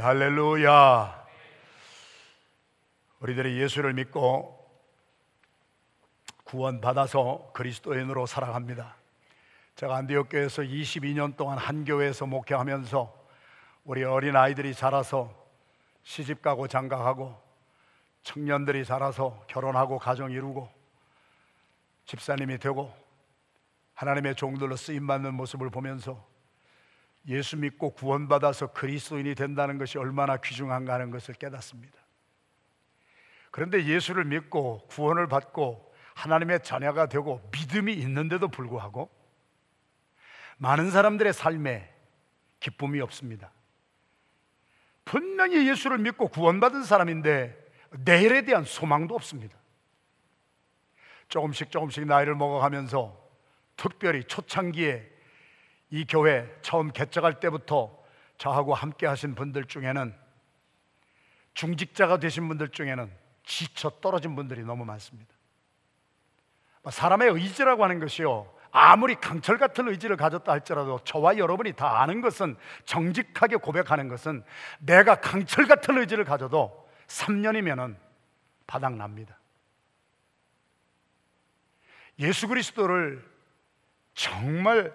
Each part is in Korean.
할렐루야. 우리들이 예수를 믿고 구원받아서 그리스도인으로 살아갑니다. 제가 안디옥 교회에서 22년 동안 한 교회에서 목회하면서 우리 어린 아이들이 자라서 시집 가고 장가가고 청년들이 자라서 결혼하고 가정 이루고 집사님이 되고 하나님의 종들로 쓰임 받는 모습을 보면서 예수 믿고 구원받아서 그리스도인이 된다는 것이 얼마나 귀중한가 하는 것을 깨닫습니다. 그런데 예수를 믿고 구원을 받고 하나님의 자녀가 되고 믿음이 있는데도 불구하고 많은 사람들의 삶에 기쁨이 없습니다. 분명히 예수를 믿고 구원받은 사람인데 내일에 대한 소망도 없습니다. 조금씩 조금씩 나이를 먹어가면서 특별히 초창기에 이 교회 처음 개척할 때부터 저하고 함께 하신 분들 중에는 중직자가 되신 분들 중에는 지쳐 떨어진 분들이 너무 많습니다. 사람의 의지라고 하는 것이요. 아무리 강철 같은 의지를 가졌다 할지라도 저와 여러분이 다 아는 것은 정직하게 고백하는 것은 내가 강철 같은 의지를 가져도 3년이면은 바닥 납니다. 예수 그리스도를 정말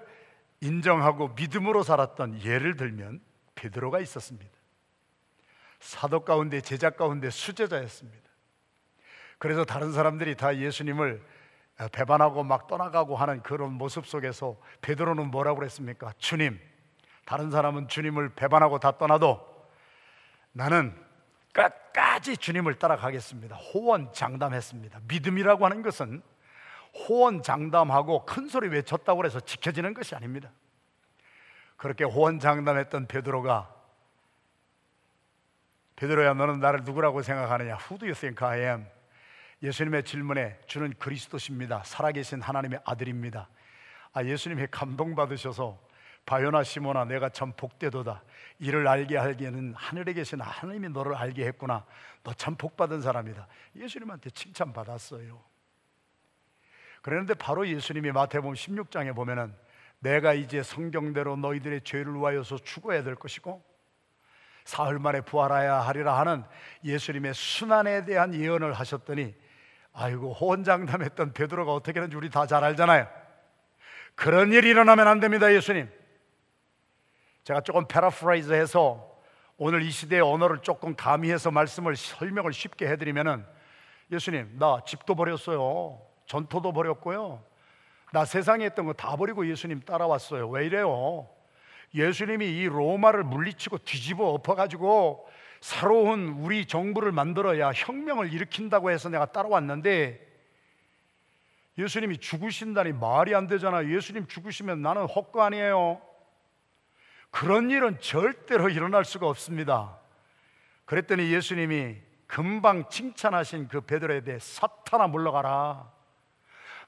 인정하고 믿음으로 살았던 예를 들면 베드로가 있었습니다. 사도 가운데 제자 가운데 수제자였습니다. 그래서 다른 사람들이 다 예수님을 배반하고 막 떠나가고 하는 그런 모습 속에서 베드로는 뭐라고 그랬습니까? 주님. 다른 사람은 주님을 배반하고 다 떠나도 나는 끝까지 주님을 따라가겠습니다. 호언 장담했습니다. 믿음이라고 하는 것은 호언장담하고 큰 소리 외쳤다고 해서 지켜지는 것이 아닙니다. 그렇게 호언장담했던 베드로가 베드로야 너는 나를 누구라고 생각하느냐? Who do you think I am? 예수님의 질문에 주는 그리스도십니다. 살아계신 하나님의 아들입니다. 아 예수님이 감동받으셔서 바요나 시모나 내가 참 복되도다. 이를 알게 하기에는 하늘에 계신 하나님이 너를 알게 했구나. 너 참 복받은 사람이다. 예수님한테 칭찬받았어요. 그런데 바로 예수님이 마태복음 16장에 보면은 내가 이제 성경대로 너희들의 죄를 위하여서 죽어야 될 것이고 사흘 만에 부활하야 하리라 하는 예수님의 순환에 대한 예언을 하셨더니 아이고 호언장담했던 베드로가 어떻게 하는지 우리 다 잘 알잖아요. 그런 일이 일어나면 안 됩니다, 예수님. 제가 조금 패러프라이즈해서 오늘 이 시대의 언어를 조금 가미해서 말씀을 설명을 쉽게 해드리면은 예수님 나 집도 버렸어요. 전토도 버렸고요. 나 세상에 했던 거 다 버리고 예수님 따라왔어요. 왜 이래요? 예수님이 이 로마를 물리치고 뒤집어 엎어가지고 새로운 우리 정부를 만들어야 혁명을 일으킨다고 해서 내가 따라왔는데 예수님이 죽으신다니 말이 안 되잖아. 예수님 죽으시면 나는 헛거 아니에요. 그런 일은 절대로 일어날 수가 없습니다. 그랬더니 예수님이 금방 칭찬하신 그 베드로에 대해 사탄아 물러가라.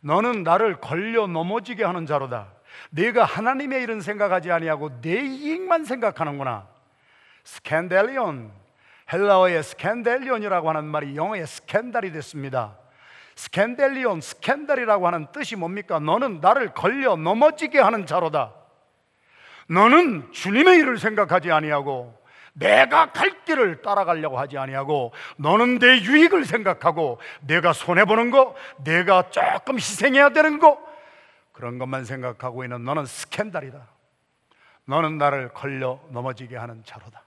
너는 나를 걸려 넘어지게 하는 자로다. 네가 하나님의 일은 생각하지 아니하고 내 이익만 생각하는구나. 스캔델리온 헬라어의 스캔델리온이라고 하는 말이 영어의 scandal이 됐습니다. 스캔델리온 scandal이라고 하는 뜻이 뭡니까? 너는 나를 걸려 넘어지게 하는 자로다. 너는 주님의 일을 생각하지 아니하고 내가 갈 길을 따라가려고 하지 아니하고 너는 내 유익을 생각하고 내가 손해 보는 거, 내가 조금 희생해야 되는 거 그런 것만 생각하고 있는 너는 스캔달이다. 너는 나를 걸려 넘어지게 하는 자로다.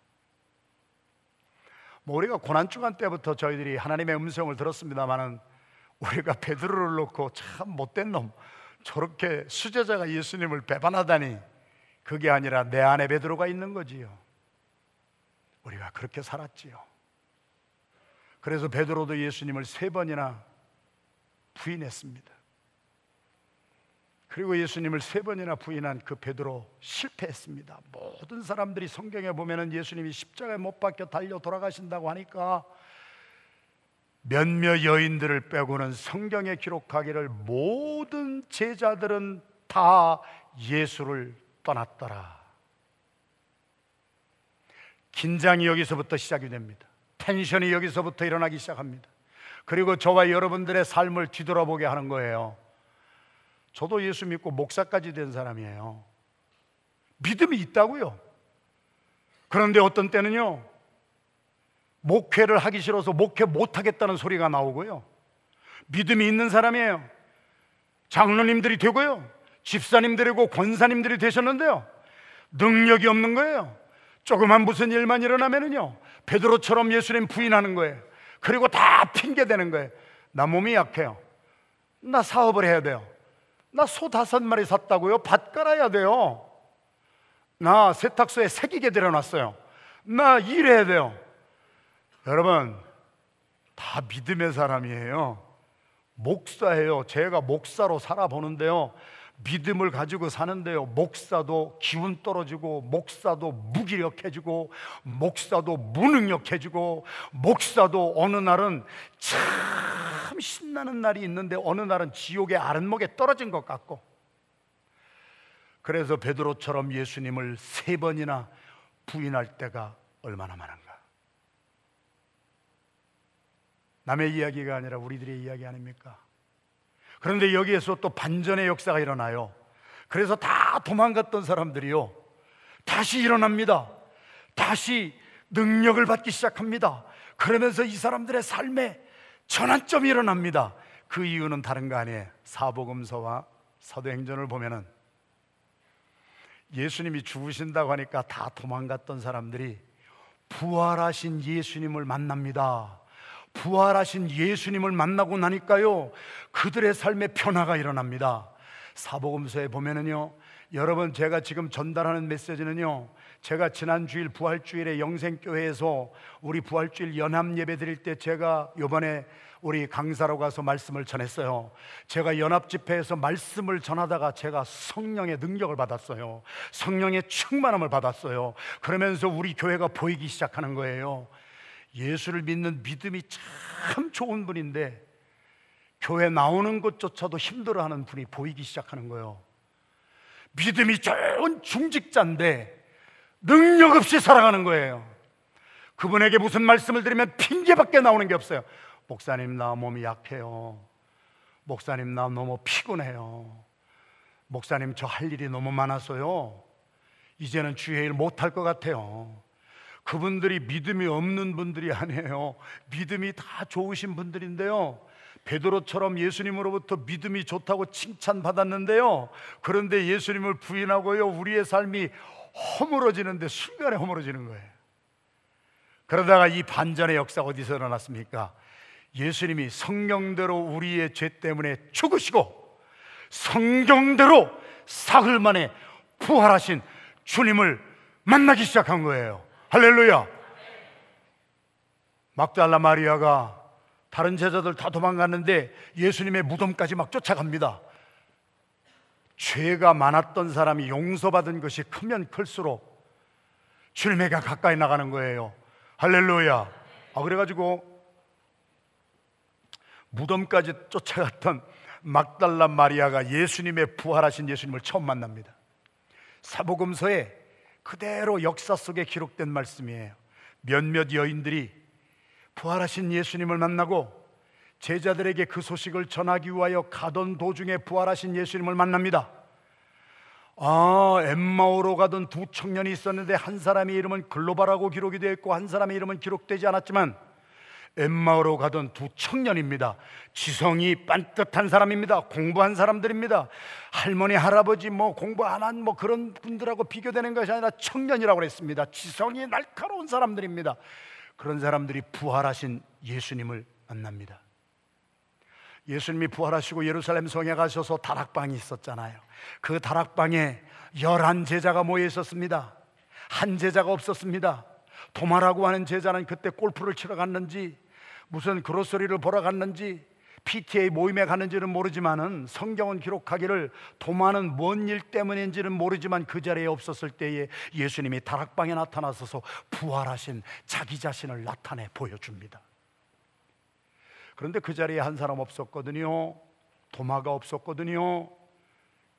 뭐 우리가 고난 주간 때부터 저희들이 하나님의 음성을 들었습니다만은 우리가 베드로를 놓고 참 못된 놈 저렇게 수제자가 예수님을 배반하다니 그게 아니라 내 안에 베드로가 있는 거지요. 우리가 그렇게 살았지요. 그래서 베드로도 예수님을 세 번이나 부인했습니다. 그리고 예수님을 세 번이나 부인한 그 베드로 실패했습니다. 모든 사람들이 성경에 보면은 예수님이 십자가에 못 박혀 달려 돌아가신다고 하니까 몇몇 여인들을 빼고는 성경에 기록하기를 모든 제자들은 다 예수를 떠났더라. 긴장이 여기서부터 시작이 됩니다. 텐션이 여기서부터 일어나기 시작합니다. 그리고 저와 여러분들의 삶을 뒤돌아보게 하는 거예요. 저도 예수 믿고 목사까지 된 사람이에요. 믿음이 있다고요. 그런데 어떤 때는요, 목회를 하기 싫어서 목회 못 하겠다는 소리가 나오고요. 믿음이 있는 사람이에요. 장로님들이 되고요. 집사님들이고 권사님들이 되셨는데요. 능력이 없는 거예요. 조그만 무슨 일만 일어나면은요. 베드로처럼 예수님 부인하는 거예요. 그리고 다 핑계 대는 거예요. 나 몸이 약해요. 나 사업을 해야 돼요. 나 소 다섯 마리 샀다고요. 밭 깔아야 돼요. 나 세탁소에 새기게 들여놨어요. 나 일해야 돼요. 여러분, 다 믿음의 사람이에요. 목사예요. 제가 목사로 살아보는데요. 믿음을 가지고 사는데요. 목사도 기운 떨어지고, 목사도 무기력해지고, 목사도 무능력해지고, 목사도 어느 날은 참 신나는 날이 있는데 어느 날은 지옥의 아랫목에 떨어진 것 같고. 그래서 베드로처럼 예수님을 세 번이나 부인할 때가 얼마나 많은가. 남의 이야기가 아니라 우리들의 이야기 아닙니까? 그런데 여기에서 또 반전의 역사가 일어나요. 그래서 다 도망갔던 사람들이요. 다시 일어납니다. 다시 능력을 받기 시작합니다. 그러면서 이 사람들의 삶에 전환점이 일어납니다. 그 이유는 다른 거 아니에요. 사복음서와 사도행전을 보면은 예수님이 죽으신다고 하니까 다 도망갔던 사람들이 부활하신 예수님을 만납니다. 부활하신 예수님을 만나고 나니까요, 그들의 삶에 변화가 일어납니다. 사복음서에 보면은요, 여러분 제가 지금 전달하는 메시지는요, 제가 지난 주일 부활주일에 영생교회에서 우리 부활주일 연합 예배 드릴 때 제가 요번에 우리 강사로 가서 말씀을 전했어요. 제가 연합 집회에서 말씀을 전하다가 제가 성령의 능력을 받았어요. 성령의 충만함을 받았어요. 그러면서 우리 교회가 보이기 시작하는 거예요. 예수를 믿는 믿음이 참 좋은 분인데 교회 나오는 것조차도 힘들어하는 분이 보이기 시작하는 거예요. 믿음이 좋은 중직자인데 능력 없이 살아가는 거예요. 그분에게 무슨 말씀을 드리면 핑계밖에 나오는 게 없어요. 목사님 나 몸이 약해요. 목사님 나 너무 피곤해요. 목사님 저 할 일이 너무 많아서요. 이제는 주의 일 못할 것 같아요. 그분들이 믿음이 없는 분들이 아니에요. 믿음이 다 좋으신 분들인데요. 베드로처럼 예수님으로부터 믿음이 좋다고 칭찬받았는데요. 그런데 예수님을 부인하고요. 우리의 삶이 허물어지는데 순간에 허물어지는 거예요. 그러다가 이 반전의 역사가 어디서 일어났습니까? 예수님이 성경대로 우리의 죄 때문에 죽으시고 성경대로 사흘 만에 부활하신 주님을 만나기 시작한 거예요. 할렐루야. 막달라 마리아가 다른 제자들 다 도망갔는데 예수님의 무덤까지 막 쫓아갑니다. 죄가 많았던 사람이 용서받은 것이 크면 클수록 주님에게 가까이 나가는 거예요. 할렐루야. 아, 그래가지고 무덤까지 쫓아갔던 막달라 마리아가 예수님의 부활하신 예수님을 처음 만납니다. 사복음서에 그대로 역사 속에 기록된 말씀이에요. 몇몇 여인들이 부활하신 예수님을 만나고 제자들에게 그 소식을 전하기 위하여 가던 도중에 부활하신 예수님을 만납니다. 아, 엠마오로 가던 두 청년이 있었는데 한 사람의 이름은 글로바라고 기록이 되어 있고 한 사람의 이름은 기록되지 않았지만 엠마오로 가던 두 청년입니다. 지성이 반듯한 사람입니다. 공부한 사람들입니다. 할머니, 할아버지 뭐 공부 안 한 뭐 그런 분들하고 비교되는 것이 아니라 청년이라고 했습니다. 지성이 날카로운 사람들입니다. 그런 사람들이 부활하신 예수님을 만납니다. 예수님이 부활하시고 예루살렘 성에 가셔서 다락방이 있었잖아요. 그 다락방에 열한 제자가 모여 있었습니다. 한 제자가 없었습니다. 도마라고 하는 제자는 그때 골프를 치러 갔는지 무슨 그로서리를 보러 갔는지 PTA 모임에 갔는지는 모르지만은 성경은 기록하기를 도마는 뭔 일 때문인지는 모르지만 그 자리에 없었을 때에 예수님이 다락방에 나타나서서 부활하신 자기 자신을 나타내 보여줍니다. 그런데 그 자리에 한 사람 없었거든요. 도마가 없었거든요.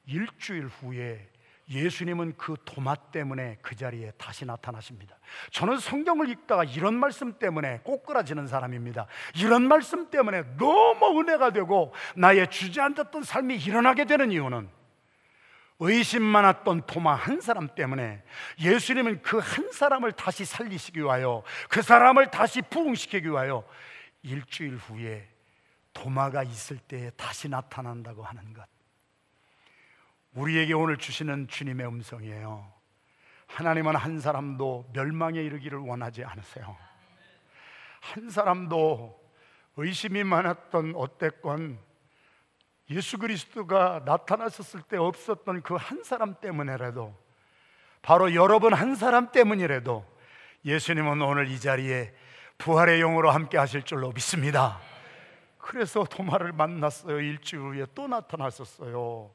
일주일 후에 예수님은 그 도마 때문에 그 자리에 다시 나타나십니다. 저는 성경을 읽다가 이런 말씀 때문에 꼬꾸라지는 사람입니다. 이런 말씀 때문에 너무 은혜가 되고 나의 주저앉았던 삶이 일어나게 되는 이유는 의심 많았던 도마 한 사람 때문에 예수님은 그 한 사람을 다시 살리시기 위하여 그 사람을 다시 부흥시키기 위하여 일주일 후에 도마가 있을 때에 다시 나타난다고 하는 것. 우리에게 오늘 주시는 주님의 음성이에요. 하나님은 한 사람도 멸망에 이르기를 원하지 않으세요. 한 사람도 의심이 많았던 어땠건 예수 그리스도가 나타나셨을 때 없었던 그 한 사람 때문에라도 바로 여러분 한 사람 때문이라도 예수님은 오늘 이 자리에 부활의 영으로 함께 하실 줄로 믿습니다. 그래서 도마를 만났어요. 일주일 후에 또 나타났었어요.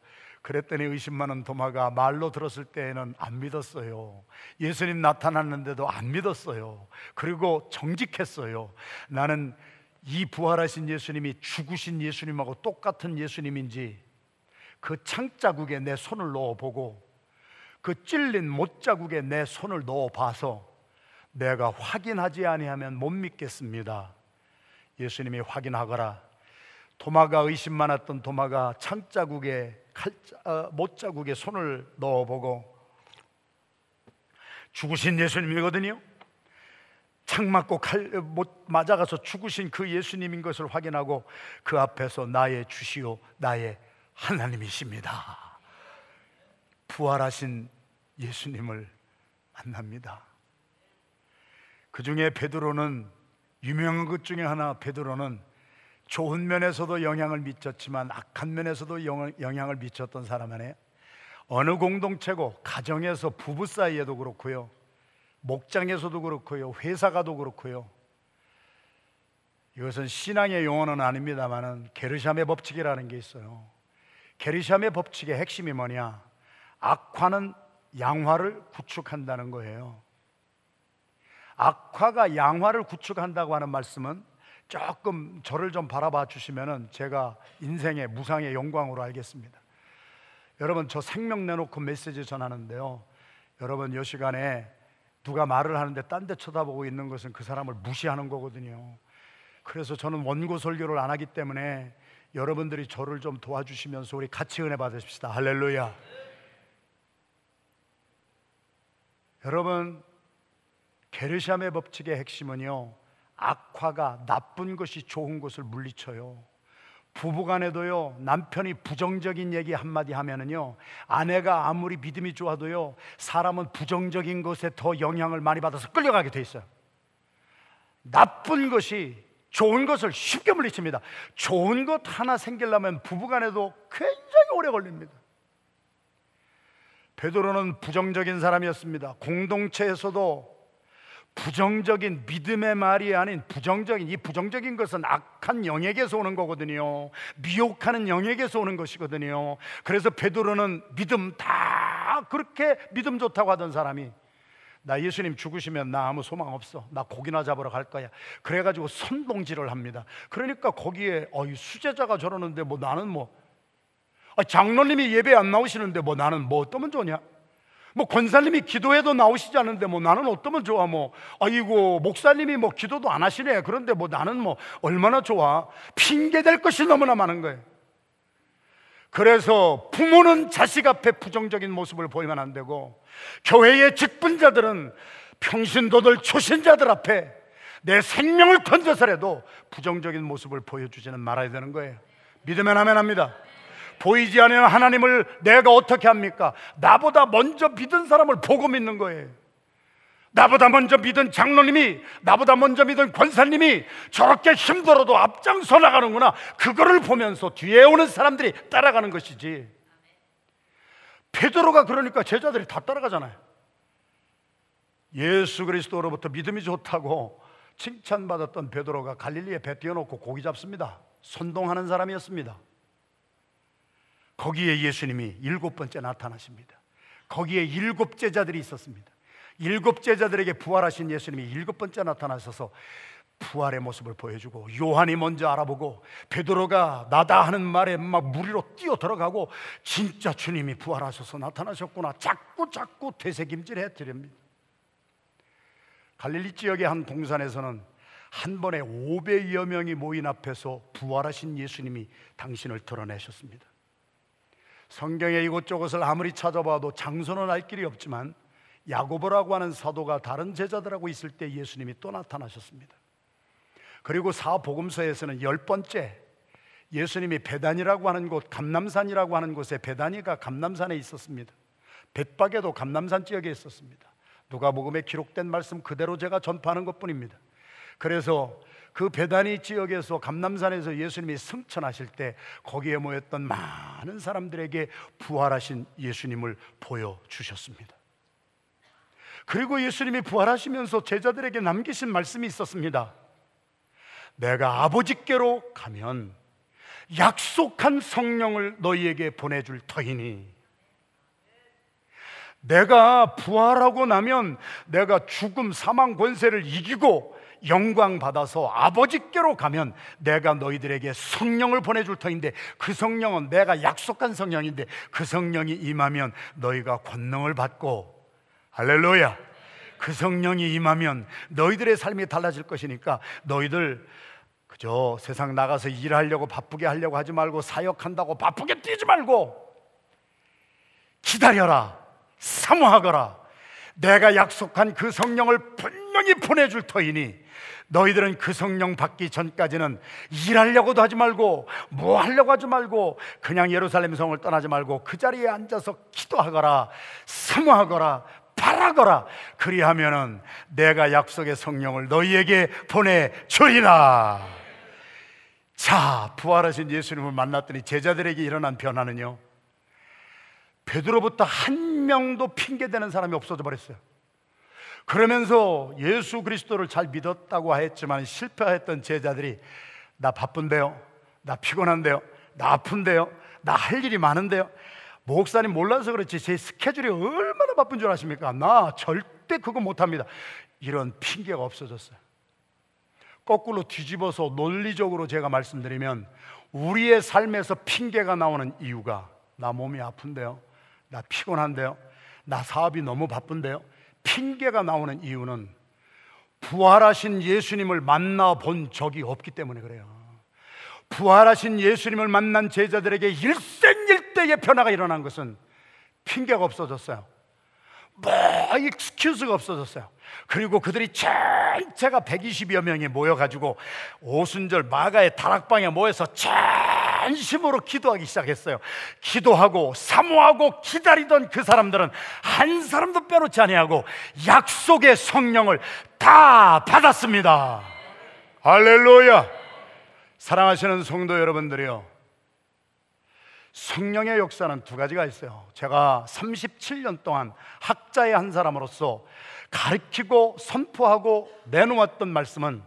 그랬더니 의심 많은 도마가 말로 들었을 때에는 안 믿었어요. 예수님 나타났는데도 안 믿었어요. 그리고 정직했어요. 나는 이 부활하신 예수님이 죽으신 예수님하고 똑같은 예수님인지 그 창자국에 내 손을 넣어보고 그 찔린 못자국에 내 손을 넣어봐서 내가 확인하지 아니하면 못 믿겠습니다. 예수님이 확인하거라. 도마가 의심 많았던 도마가 창자국에 칼자, 어, 못자국에 손을 넣어보고 죽으신 예수님이거든요. 창 맞고 칼 못 맞아가서 죽으신 그 예수님인 것을 확인하고 그 앞에서 나의 주시오 나의 하나님이십니다. 부활하신 예수님을 만납니다. 그 중에 베드로는 유명한 것 중에 하나 베드로는 좋은 면에서도 영향을 미쳤지만 악한 면에서도 영향을 미쳤던 사람 아니에요. 어느 공동체고 가정에서 부부 사이에도 그렇고요. 목장에서도 그렇고요. 회사 가도 그렇고요. 이것은 신앙의 용어는 아닙니다만은 게르샴의 법칙이라는 게 있어요. 게르샴의 법칙의 핵심이 뭐냐? 악화는 양화를 구축한다는 거예요. 악화가 양화를 구축한다고 하는 말씀은 조금 저를 좀 바라봐 주시면은 제가 인생의 무상의 영광으로 알겠습니다. 여러분 저 생명 내놓고 메시지 전하는데요. 여러분 이 시간에 누가 말을 하는데 딴 데 쳐다보고 있는 것은 그 사람을 무시하는 거거든요. 그래서 저는 원고 설교를 안 하기 때문에 여러분들이 저를 좀 도와주시면서 우리 같이 은혜 받으십시다. 할렐루야. 여러분 게르샴의 법칙의 핵심은요. 악화가 나쁜 것이 좋은 것을 물리쳐요. 부부간에도요 남편이 부정적인 얘기 한마디 하면은요 아내가 아무리 믿음이 좋아도요 사람은 부정적인 것에 더 영향을 많이 받아서 끌려가게 돼 있어요. 나쁜 것이 좋은 것을 쉽게 물리칩니다. 좋은 것 하나 생기려면 부부간에도 굉장히 오래 걸립니다. 베드로는 부정적인 사람이었습니다. 공동체에서도 부정적인 믿음의 말이 아닌 부정적인 이 부정적인 것은 악한 영역에서 오는 거거든요. 미혹하는 영역에서 오는 것이거든요. 그래서 베드로는 믿음 다 그렇게 믿음 좋다고 하던 사람이 나 예수님 죽으시면 나 아무 소망 없어. 나 고기나 잡으러 갈 거야. 그래가지고 선동질을 합니다. 그러니까 거기에 어 이 수제자가 저러는데 뭐 나는 뭐 아, 장로님이 예배 안 나오시는데 뭐 나는 뭐 어떠면 좋냐? 뭐 권사님이 기도해도 나오시지 않는데 뭐 나는 어떠면 좋아 뭐. 아이고 목사님이 뭐 기도도 안 하시네. 그런데 뭐 나는 뭐 얼마나 좋아. 핑계 될 것이 너무나 많은 거예요. 그래서 부모는 자식 앞에 부정적인 모습을 보이면 안 되고 교회의 직분자들은 평신도들 초신자들 앞에 내 생명을 던져서라도 부정적인 모습을 보여주지는 말아야 되는 거예요. 믿으면 하면 합니다 보이지 않는 하나님을 내가 어떻게 합니까? 나보다 먼저 믿은 사람을 보고 믿는 거예요. 나보다 먼저 믿은 장로님이, 나보다 먼저 믿은 권사님이 저렇게 힘들어도 앞장서 나가는구나. 그거를 보면서 뒤에 오는 사람들이 따라가는 것이지. 베드로가 그러니까 제자들이 다 따라가잖아요. 예수 그리스도로부터 믿음이 좋다고 칭찬받았던 베드로가 갈릴리에 배 띄워놓고 고기 잡습니다. 선동하는 사람이었습니다. 거기에 예수님이 일곱 번째 나타나십니다. 거기에 일곱 제자들이 있었습니다. 일곱 제자들에게 부활하신 예수님이 일곱 번째 나타나셔서 부활의 모습을 보여주고 요한이 먼저 알아보고 베드로가 나다 하는 말에 막 무리로 뛰어 들어가고 진짜 주님이 부활하셔서 나타나셨구나 자꾸 자꾸 되새김질해 드립니다. 갈릴리 지역의 한 동산에서는 한 번에 500여 명이 모인 앞에서 부활하신 예수님이 당신을 드러내셨습니다. 성경에 이곳저곳을 아무리 찾아봐도 장소는 알 길이 없지만 야고보라고 하는 사도가 다른 제자들하고 있을 때 예수님이 또 나타나셨습니다. 그리고 사복음서에서는 열 번째 예수님이 배단이라고 하는 곳, 감남산이라고 하는 곳에 배단이가 감남산에 있었습니다. 벳박에도 감남산 지역에 있었습니다. 누가복음에 기록된 말씀 그대로 제가 전파하는 것뿐입니다. 그래서 그 배단이 지역에서 감남산에서 예수님이 승천하실 때 거기에 모였던 많은 사람들에게 부활하신 예수님을 보여 주셨습니다. 그리고 예수님이 부활하시면서 제자들에게 남기신 말씀이 있었습니다. 내가 아버지께로 가면 약속한 성령을 너희에게 보내줄 터이니 내가 부활하고 나면 내가 죽음, 사망, 권세를 이기고 영광 받아서 아버지께로 가면 내가 너희들에게 성령을 보내줄 터인데 그 성령은 내가 약속한 성령인데 그 성령이 임하면 너희가 권능을 받고 할렐루야. 그 성령이 임하면 너희들의 삶이 달라질 것이니까 너희들 그저 세상 나가서 일하려고 바쁘게 하려고 하지 말고 사역한다고 바쁘게 뛰지 말고 기다려라 사모하거라. 내가 약속한 그 성령을 분명히 보내줄 터이니 너희들은 그 성령 받기 전까지는 일하려고도 하지 말고 뭐 하려고 하지 말고 그냥 예루살렘 성을 떠나지 말고 그 자리에 앉아서 기도하거라 사모하거라 바라거라. 그리하면은 내가 약속의 성령을 너희에게 보내 주리라. 자 부활하신 예수님을 만났더니 제자들에게 일어난 변화는요. 베드로부터 한 명도 핑계대는 사람이 없어져 버렸어요 그러면서 예수 그리스도를 잘 믿었다고 했지만 실패했던 제자들이 나 바쁜데요 나 피곤한데요 나 아픈데요 나 할 일이 많은데요 목사님 몰라서 그렇지 제 스케줄이 얼마나 바쁜 줄 아십니까? 나 절대 그거 못합니다. 이런 핑계가 없어졌어요. 거꾸로 뒤집어서 논리적으로 제가 말씀드리면 우리의 삶에서 핑계가 나오는 이유가 나 몸이 아픈데요. 나 피곤한데요. 나 사업이 너무 바쁜데요. 핑계가 나오는 이유는 부활하신 예수님을 만나 본 적이 없기 때문에 그래요. 부활하신 예수님을 만난 제자들에게 일생일대의 변화가 일어난 것은 핑계가 없어졌어요. 뭐 익스큐즈가 없어졌어요. 그리고 그들이 전체가 120여 명이 모여가지고 오순절 마가의 다락방에 모여서 전 심으로 기도하기 시작했어요. 기도하고 사모하고 기다리던 그 사람들은 한 사람도 빼놓지 아니하고 약속의 성령을 다 받았습니다. 할렐루야. 사랑하시는 성도 여러분들이요. 성령의 역사는 두 가지가 있어요. 제가 37년 동안 학자의 한 사람으로서 가르치고 선포하고 내놓았던 말씀은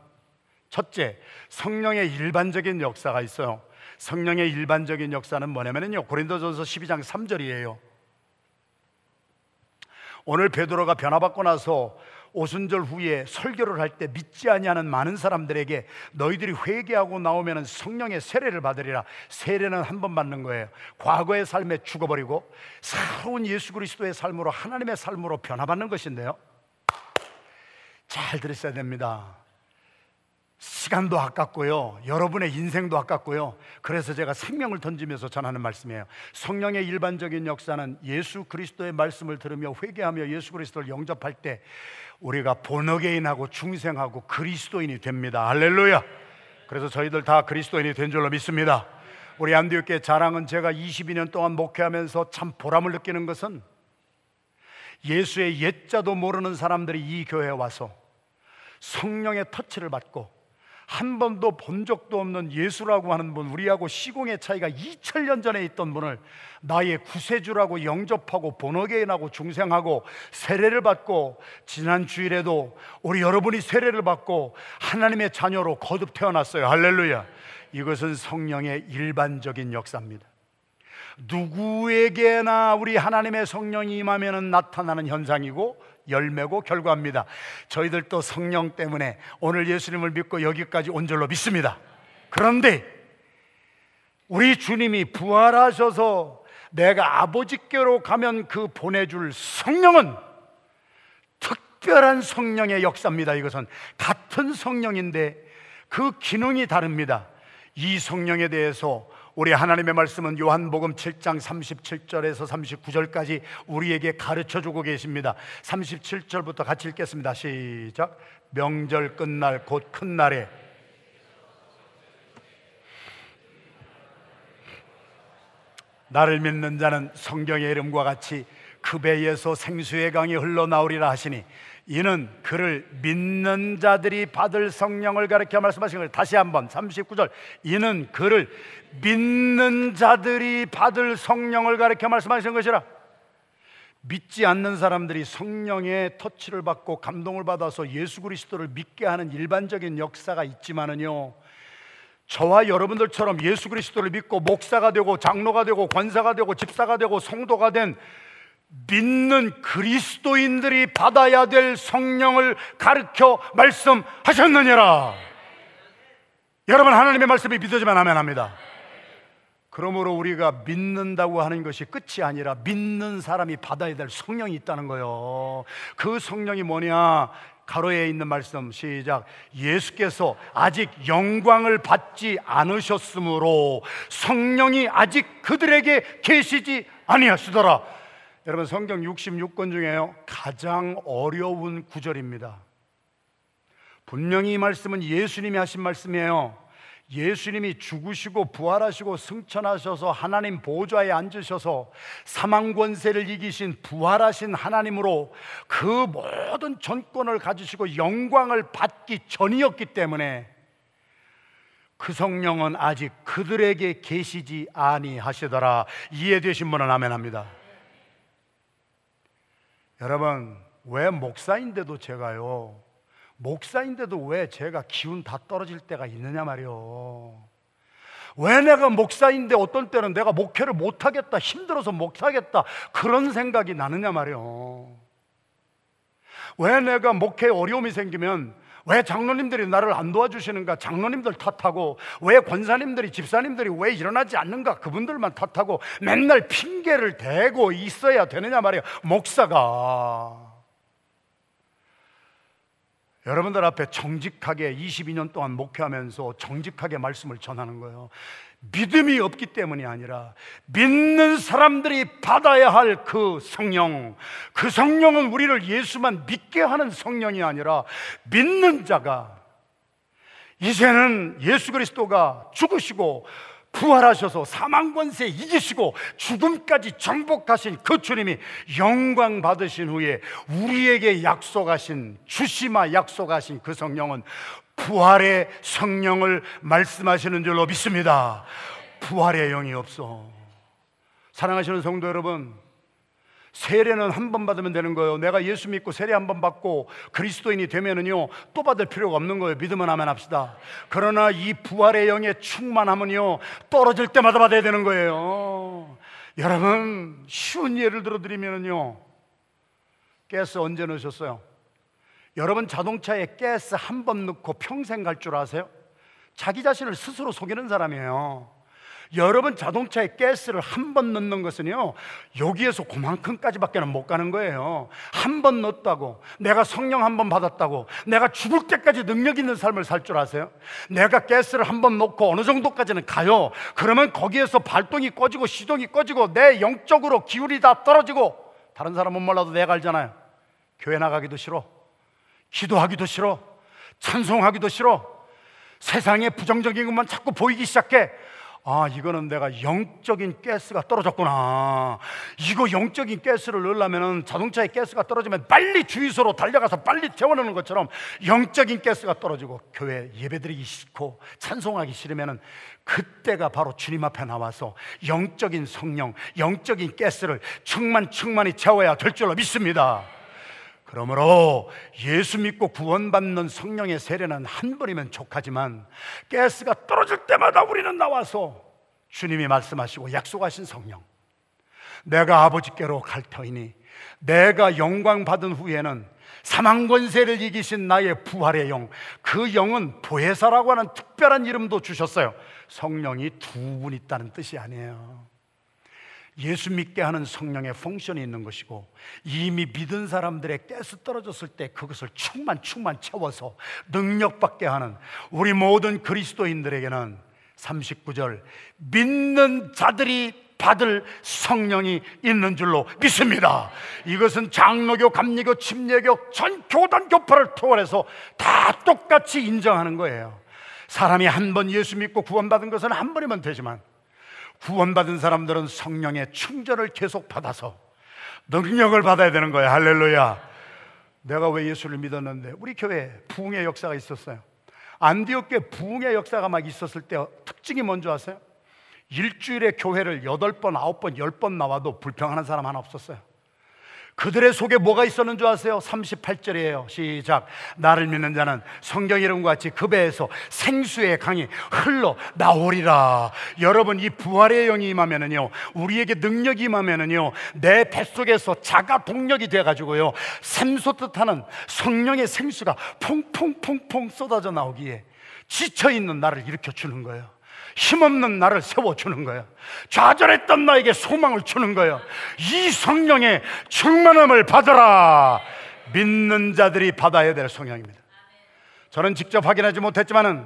첫째, 성령의 일반적인 역사가 있어요. 성령의 일반적인 역사는 뭐냐면요. 고린도전서 12장 3절이에요. 오늘 베드로가 변화받고 나서 오순절 후에 설교를 할 때 믿지 아니하는 많은 사람들에게 너희들이 회개하고 나오면 성령의 세례를 받으리라. 세례는 한 번 받는 거예요. 과거의 삶에 죽어버리고 새로운 예수 그리스도의 삶으로 하나님의 삶으로 변화받는 것인데요. 잘 들으셔야 됩니다. 시간도 아깝고요. 여러분의 인생도 아깝고요. 그래서 제가 생명을 던지면서 전하는 말씀이에요. 성령의 일반적인 역사는 예수 그리스도의 말씀을 들으며 회개하며 예수 그리스도를 영접할 때 우리가 본어게인하고 중생하고 그리스도인이 됩니다. 할렐루야. 그래서 저희들 다 그리스도인이 된 줄로 믿습니다. 우리 안디옥교 자랑은 제가 22년 동안 목회하면서 참 보람을 느끼는 것은 예수의 옛자도 모르는 사람들이 이 교회에 와서 성령의 터치를 받고 한 번도 본 적도 없는 예수라고 하는 분, 우리하고 시공의 차이가 2000년 전에 있던 분을 나의 구세주라고 영접하고 본어게인하고 중생하고 세례를 받고 지난 주일에도 우리 여러분이 세례를 받고 하나님의 자녀로 거듭 태어났어요. 할렐루야. 이것은 성령의 일반적인 역사입니다. 누구에게나 우리 하나님의 성령이 임하면 나타나는 현상이고 열매고 결과입니다. 저희들도 성령 때문에 오늘 예수님을 믿고 여기까지 온 줄로 믿습니다. 그런데 우리 주님이 부활하셔서 내가 아버지께로 가면 그 보내줄 성령은 특별한 성령의 역사입니다. 이것은 같은 성령인데 그 기능이 다릅니다. 이 성령에 대해서 우리 하나님의 말씀은 요한복음 7장 37절에서 39절까지 우리에게 가르쳐 주고 계십니다. 37절부터 같이 읽겠습니다. 시작. 명절 끝날 곧 큰 날에 나를 믿는 자는 성경의 이름과 같이 그 배에서 생수의 강이 흘러나오리라 하시니 이는 그를 믿는 자들이 받을 성령을 가르켜 말씀하신 거예요. 다시 한번 39절. 이는 그를 믿는 자들이 받을 성령을 가르쳐 말씀하신 것이라. 믿지 않는 사람들이 성령의 터치를 받고 감동을 받아서 예수 그리스도를 믿게 하는 일반적인 역사가 있지만은요. 저와 여러분들처럼 예수 그리스도를 믿고 목사가 되고 장로가 되고 권사가 되고 집사가 되고 성도가 된 믿는 그리스도인들이 받아야 될 성령을 가르쳐 말씀하셨느니라. 여러분 하나님의 말씀이 믿어지면 아멘 합니다. 그러므로 우리가 믿는다고 하는 것이 끝이 아니라 믿는 사람이 받아야 될 성령이 있다는 거예요. 그 성령이 뭐냐? 가로에 있는 말씀 시작. 예수께서 아직 영광을 받지 않으셨으므로 성령이 아직 그들에게 계시지 아니하시더라. 여러분 성경 66권 중에요 가장 어려운 구절입니다. 분명히 이 말씀은 예수님이 하신 말씀이에요. 예수님이 죽으시고 부활하시고 승천하셔서 하나님 보좌에 앉으셔서 사망 권세를 이기신 부활하신 하나님으로 그 모든 전권을 가지시고 영광을 받기 전이었기 때문에 그 성령은 아직 그들에게 계시지 아니하시더라. 이해되신 분은 아멘합니다. 여러분, 왜 목사인데도 제가요, 목사인데도 왜 제가 기운 다 떨어질 때가 있느냐 말이요. 왜 내가 목사인데 어떤 때는 내가 목회를 못하겠다, 힘들어서 못하겠다, 그런 생각이 나느냐 말이요. 왜 내가 목회에 어려움이 생기면 왜 장로님들이 나를 안 도와주시는가? 장로님들 탓하고 왜 권사님들이 집사님들이 왜 일어나지 않는가? 그분들만 탓하고 맨날 핑계를 대고 있어야 되느냐 말이야. 목사가 여러분들 앞에 정직하게 22년 동안 목회하면서 정직하게 말씀을 전하는 거예요. 믿음이 없기 때문이 아니라 믿는 사람들이 받아야 할 그 성령, 그 성령은 우리를 예수만 믿게 하는 성령이 아니라 믿는 자가 이제는 예수 그리스도가 죽으시고 부활하셔서 사망 권세 이기시고 죽음까지 정복하신 그 주님이 영광 받으신 후에 우리에게 약속하신 주시마 약속하신 그 성령은 부활의 성령을 말씀하시는 줄로 믿습니다. 부활의 영이 없어. 사랑하시는 성도 여러분, 세례는 한 번 받으면 되는 거예요. 내가 예수 믿고 세례 한 번 받고 그리스도인이 되면은요, 또 받을 필요가 없는 거예요. 믿으면 하면 합시다. 그러나 이 부활의 영에 충만하면요, 떨어질 때마다 받아야 되는 거예요. 여러분, 쉬운 예를 들어 드리면은요, 가스 언제 넣으셨어요? 여러분 자동차에 가스 한 번 넣고 평생 갈 줄 아세요? 자기 자신을 스스로 속이는 사람이에요. 여러분 자동차에 가스를 한 번 넣는 것은요, 여기에서 그만큼까지밖에 못 가는 거예요. 한 번 넣었다고, 내가 성령 한 번 받았다고, 내가 죽을 때까지 능력 있는 삶을 살 줄 아세요? 내가 가스를 한 번 넣고 어느 정도까지는 가요. 그러면 거기에서 발동이 꺼지고 시동이 꺼지고 내 영적으로 기울이 다 떨어지고 다른 사람은 몰라도 내가 알잖아요. 교회 나가기도 싫어. 기도하기도 싫어. 찬송하기도 싫어. 세상에 부정적인 것만 자꾸 보이기 시작해. 아, 이거는 내가 영적인 가스가 떨어졌구나. 이거 영적인 가스를 넣으려면 자동차에 가스가 떨어지면 빨리 주유소로 달려가서 빨리 재워놓는 것처럼 영적인 가스가 떨어지고 교회 예배드리기 싫고 찬송하기 싫으면 그때가 바로 주님 앞에 나와서 영적인 성령, 영적인 가스를 충만 충만히 채워야 될 줄로 믿습니다. 그러므로 예수 믿고 구원받는 성령의 세례는 한 번이면 족하지만 가스가 떨어질 때마다 우리는 나와서 주님이 말씀하시고 약속하신 성령 내가 아버지께로 갈 터이니 내가 영광 받은 후에는 사망 권세를 이기신 나의 부활의 영, 그 영은 보혜사라고 하는 특별한 이름도 주셨어요. 성령이 두 분 있다는 뜻이 아니에요. 예수 믿게 하는 성령의 펑션이 있는 것이고 이미 믿은 사람들의 가스 떨어졌을 때 그것을 충만 충만 채워서 능력받게 하는 우리 모든 그리스도인들에게는 39절 믿는 자들이 받을 성령이 있는 줄로 믿습니다. 이것은 장로교, 감리교, 침례교 전 교단 교파를 통해서 다 똑같이 인정하는 거예요. 사람이 한 번 예수 믿고 구원받은 것은 한 번이면 되지만 구원받은 사람들은 성령의 충전을 계속 받아서 능력을 받아야 되는 거예요. 할렐루야. 내가 왜 예수를 믿었는데 우리 교회 부흥의 역사가 있었어요. 안디옥교회 부흥의 역사가 막 있었을 때 특징이 뭔지 아세요? 일주일에 교회를 여덟 번 아홉 번열번 나와도 불평하는 사람 하나 없었어요. 그들의 속에 뭐가 있었는 줄 아세요? 38절이에요. 시작. 나를 믿는 자는 성경 이름과 같이 그 배에서 생수의 강이 흘러 나오리라. 여러분, 이 부활의 영이 임하면은요, 우리에게 능력이 임하면은요, 내 뱃속에서 자가 동력이 돼 가지고요, 샘솟듯 하는 성령의 생수가 퐁퐁퐁퐁 쏟아져 나오기에 지쳐 있는 나를 일으켜 주는 거예요. 힘없는 나를 세워주는 거야. 좌절했던 나에게 소망을 주는 거야. 이 성령의 충만함을 받아라. 믿는 자들이 받아야 될 성령입니다. 저는 직접 확인하지 못했지만은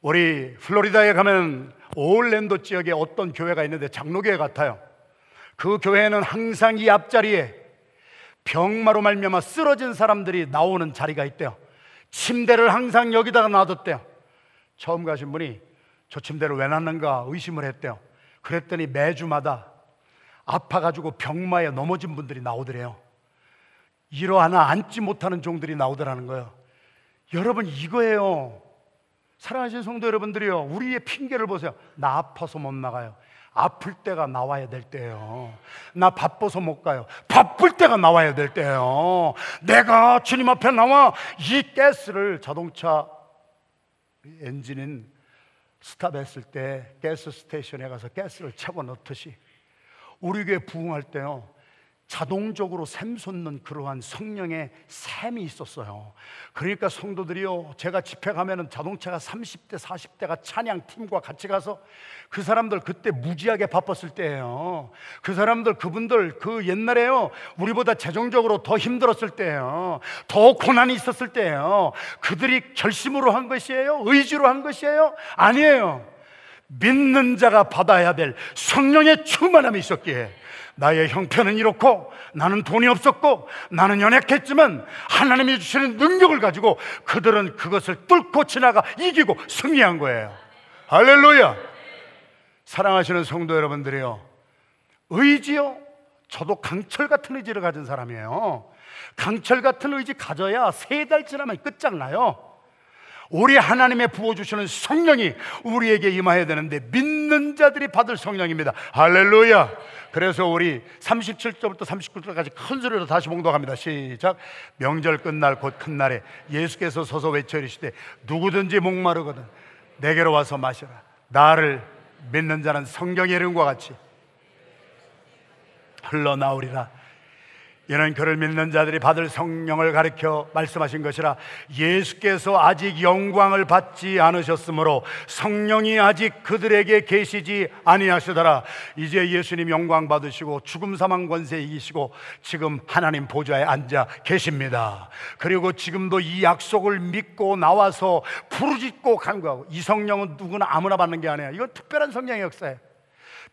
우리 플로리다에 가면 올랜도 지역에 어떤 교회가 있는데 장로교회 같아요. 그 교회는 항상 이 앞자리에 병마로 말미암아 쓰러진 사람들이 나오는 자리가 있대요. 침대를 항상 여기다가 놔뒀대요. 처음 가신 분이 저 침대를 왜 놨는가 의심을 했대요. 그랬더니 매주마다 아파가지고 병마에 넘어진 분들이 나오더래요. 일어나 앉지 못하는 종들이 나오더라는 거예요. 여러분 이거예요. 사랑하신 성도 여러분들이요. 우리의 핑계를 보세요. 나 아파서 못 나가요. 아플 때가 나와야 될 때예요. 나 바빠서 못 가요. 바쁠 때가 나와야 될 때예요. 내가 주님 앞에 나와 이 가스를 자동차 엔진이 stop했을 때 gas station에 가서 가스를 채워 넣듯이 우리 교회 부흥할 때요 자동적으로 샘솟는 그러한 성령의 샘이 있었어요. 그러니까 성도들이요, 제가 집회 가면은 자동차가 30대, 40대가 찬양 팀과 같이 가서 그 사람들 그때 무지하게 바빴을 때예요. 그 사람들, 그분들 그 옛날에요, 우리보다 재정적으로 더 힘들었을 때예요. 더 고난이 있었을 때예요. 그들이 결심으로 한 것이에요? 의지로 한 것이에요? 아니에요. 믿는 자가 받아야 될 성령의 충만함이 있었기에 나의 형편은 이렇고 나는 돈이 없었고 나는 연약했지만 하나님이 주시는 능력을 가지고 그들은 그것을 뚫고 지나가 이기고 승리한 거예요. 할렐루야. 사랑하시는 성도 여러분들이요. 의지요. 저도 강철 같은 의지를 가진 사람이에요. 강철 같은 의지 가져야 세 달 지나면 끝장나요. 우리 하나님의 부어주시는 성령이 우리에게 임하여야 되는데 믿는 자들이 받을 성령입니다. 할렐루야. 그래서 우리 37절부터 39절까지 큰 소리로 다시 봉독합니다. 시작. 명절 끝날 곧 큰 날에 예수께서 서서 외쳐 이르시되 누구든지 목마르거든 내게로 와서 마시라. 나를 믿는 자는 성경의 이름과 같이 흘러나오리라. 이는 그를 믿는 자들이 받을 성령을 가리켜 말씀하신 것이라 예수께서 아직 영광을 받지 않으셨으므로 성령이 아직 그들에게 계시지 아니하시더라. 이제 예수님 영광 받으시고 죽음 사망 권세 이기시고 지금 하나님 보좌에 앉아 계십니다. 그리고 지금도 이 약속을 믿고 나와서 부르짖고 간구하고 이 성령은 누구나 아무나 받는 게 아니야 이건 특별한 성령의 역사예요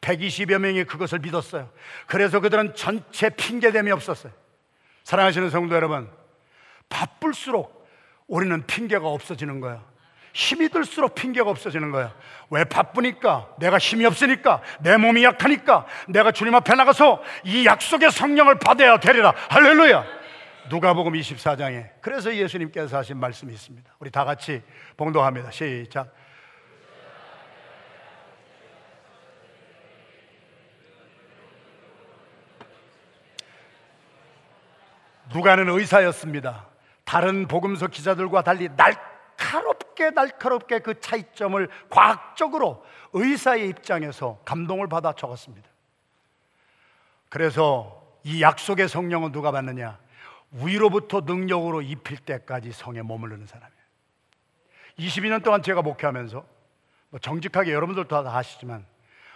120여 명이 그것을 믿었어요. 그래서 그들은 전체 핑계됨이 없었어요. 사랑하시는 성도 여러분, 바쁠수록 우리는 핑계가 없어지는 거야. 힘이 들수록 핑계가 없어지는 거야. 왜 바쁘니까? 내가 힘이 없으니까? 내 몸이 약하니까? 내가 주님 앞에 나가서 이 약속의 성령을 받아야 되리라. 할렐루야! 누가복음 24장에 그래서 예수님께서 하신 말씀이 있습니다. 우리 다 같이 봉독합니다. 시작. 누가는 의사였습니다. 다른 복음서 기자들과 달리 날카롭게 날카롭게 그 차이점을 과학적으로 의사의 입장에서 감동을 받아 적었습니다. 그래서 이 약속의 성령은 누가 받느냐? 위로부터 능력으로 입힐 때까지 성에 머무르는 사람이에요. 22년 동안 제가 목회하면서 뭐 정직하게 여러분들도 다 아시지만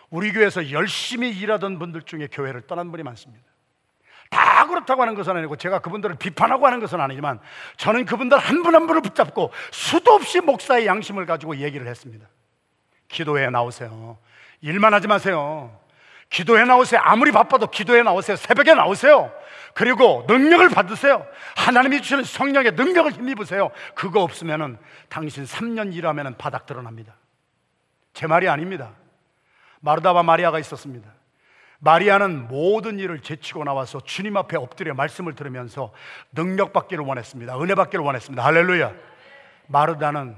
우리 교회에서 열심히 일하던 분들 중에 교회를 떠난 분이 많습니다. 다 그렇다고 하는 것은 아니고 제가 그분들을 비판하고 하는 것은 아니지만 저는 그분들 한 분한 분을 붙잡고 수도 없이 목사의 양심을 가지고 얘기를 했습니다. 기도해 나오세요. 일만 하지 마세요. 기도해 나오세요. 아무리 바빠도 기도해 나오세요. 새벽에 나오세요. 그리고 능력을 받으세요. 하나님이 주시는 성령의 능력을 힘입으세요. 그거 없으면은 당신 3년 일하면은 바닥 드러납니다. 제 말이 아닙니다. 마르다바 마리아가 있었습니다. 마리아는 모든 일을 제치고 나와서 주님 앞에 엎드려 말씀을 들으면서 능력 받기를 원했습니다. 은혜 받기를 원했습니다. 할렐루야. 마르다는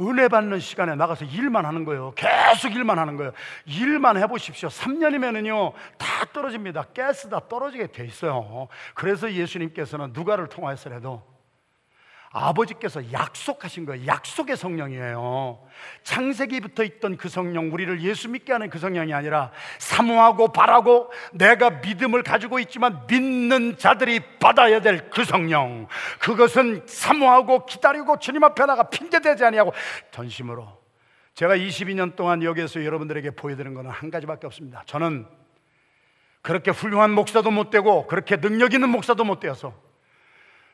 은혜 받는 시간에 나가서 일만 하는 거예요. 계속 일만 하는 거예요. 일만 해보십시오. 3년이면은요, 다 떨어집니다. 가스 다 떨어지게 돼 있어요. 그래서 예수님께서는 누가를 통하여서라도 아버지께서 약속하신 거예요. 약속의 성령이에요. 창세기부터 있던 그 성령, 우리를 예수 믿게 하는 그 성령이 아니라 사모하고 바라고 내가 믿음을 가지고 있지만 믿는 자들이 받아야 될 그 성령. 그것은 사모하고 기다리고 주님 앞에 나가 핑계대지 아니하고 전심으로. 제가 22년 동안 여기에서 여러분들에게 보여드리는 것은 한 가지밖에 없습니다. 저는 그렇게 훌륭한 목사도 못 되고 그렇게 능력 있는 목사도 못 되어서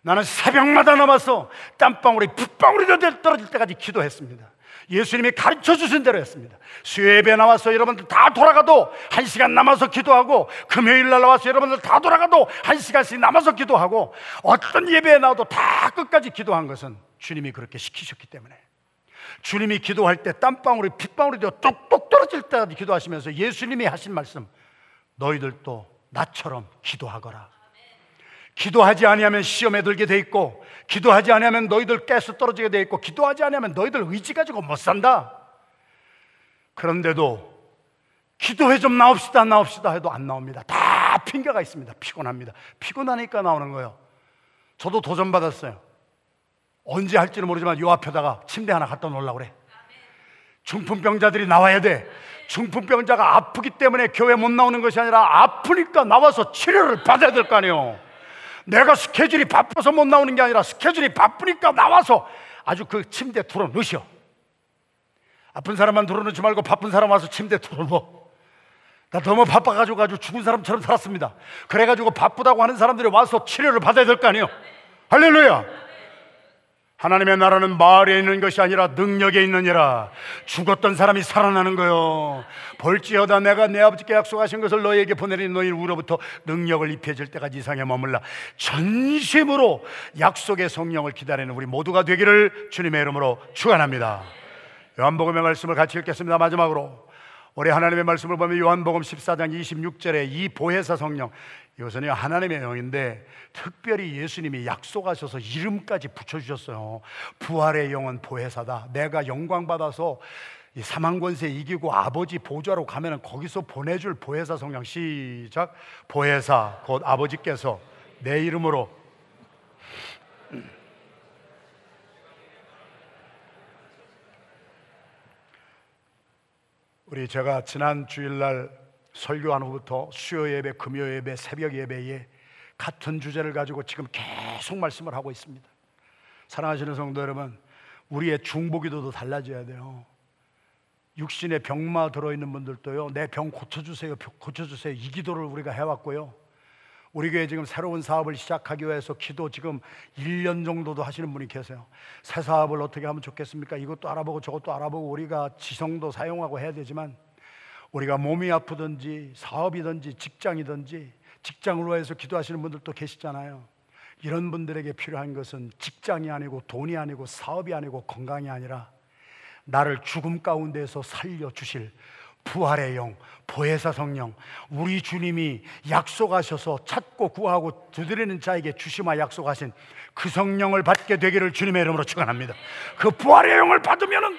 나는 새벽마다 남아서 땀방울이 붓방울이 떨어질 때까지 기도했습니다. 예수님이 가르쳐 주신 대로 했습니다. 수요예배 나와서 여러분들 다 돌아가도 한 시간 남아서 기도하고 금요일 날 나와서 여러분들 다 돌아가도 한 시간씩 남아서 기도하고 어떤 예배에 나와도 다 끝까지 기도한 것은 주님이 그렇게 시키셨기 때문에 주님이 기도할 때 땀방울이 핏방울이 되어 똑똑 떨어질 때까지 기도하시면서 예수님이 하신 말씀 너희들도 나처럼 기도하거라. 기도하지 아니하면 시험에 들게 돼 있고 기도하지 아니하면 너희들 깨서 떨어지게 돼 있고 기도하지 아니하면 너희들 의지 가지고 못 산다. 그런데도 기도해 좀 나옵시다 나옵시다 해도 안 나옵니다. 다 핑계가 있습니다. 피곤합니다. 피곤하니까 나오는 거예요. 저도 도전 받았어요. 언제 할지는 모르지만 요 앞에다가 침대 하나 갖다 놓으려고 그래. 중풍병자들이 나와야 돼. 중풍병자가 아프기 때문에 교회 못 나오는 것이 아니라 아프니까 나와서 치료를 받아야 될 거 아니에요. 내가 스케줄이 바빠서 못 나오는 게 아니라 스케줄이 바쁘니까 나와서 아주 그 침대 틀어 넣으셔. 아픈 사람만 틀어 넣지 말고 바쁜 사람 와서 침대 틀어 넣어. 나 너무 바빠가지고 아주 죽은 사람처럼 살았습니다. 그래가지고 바쁘다고 하는 사람들이 와서 치료를 받아야 될 거 아니에요. 할렐루야. 하나님의 나라는 말에 있는 것이 아니라 능력에 있느니라. 죽었던 사람이 살아나는 거요. 볼지어다 내가 내 아버지께 약속하신 것을 너희에게 보내리 너희 우로부터 능력을 입혀질 때까지 이상에 머물라. 전심으로 약속의 성령을 기다리는 우리 모두가 되기를 주님의 이름으로 축원합니다. 요한복음의 말씀을 같이 읽겠습니다. 마지막으로 올해 하나님의 말씀을 보면 요한복음 14장 26절에 이 보혜사 성령 이것은 하나님의 영인데 특별히 예수님이 약속하셔서 이름까지 붙여주셨어요. 부활의 영은 보혜사다. 내가 영광 받아서 이 사망 권세 이기고 아버지 보좌로 가면은 거기서 보내줄 보혜사 성령 시작 보혜사 곧 아버지께서 내 이름으로 우리 제가 지난 주일날 설교한 후부터 수요 예배, 금요 예배, 새벽 예배에 같은 주제를 가지고 지금 계속 말씀을 하고 있습니다. 사랑하시는 성도 여러분, 우리의 중보기도도 달라져야 돼요. 육신에 병마 들어있는 분들도요, 내 병 고쳐주세요, 고쳐주세요. 이 기도를 우리가 해왔고요. 우리 교회 지금 새로운 사업을 시작하기 위해서 기도 지금 1년 정도도 하시는 분이 계세요. 새 사업을 어떻게 하면 좋겠습니까? 이것도 알아보고 저것도 알아보고 우리가 지성도 사용하고 해야 되지만 우리가 몸이 아프든지 사업이든지 직장이든지 직장으로 해서 기도하시는 분들도 계시잖아요. 이런 분들에게 필요한 것은 직장이 아니고 돈이 아니고 사업이 아니고 건강이 아니라 나를 죽음 가운데서 살려 주실 부활의 영, 보혜사 성령, 우리 주님이 약속하셔서 찾고 구하고 두드리는 자에게 주시마 약속하신 그 성령을 받게 되기를 주님의 이름으로 축원합니다. 그 부활의 영을 받으면은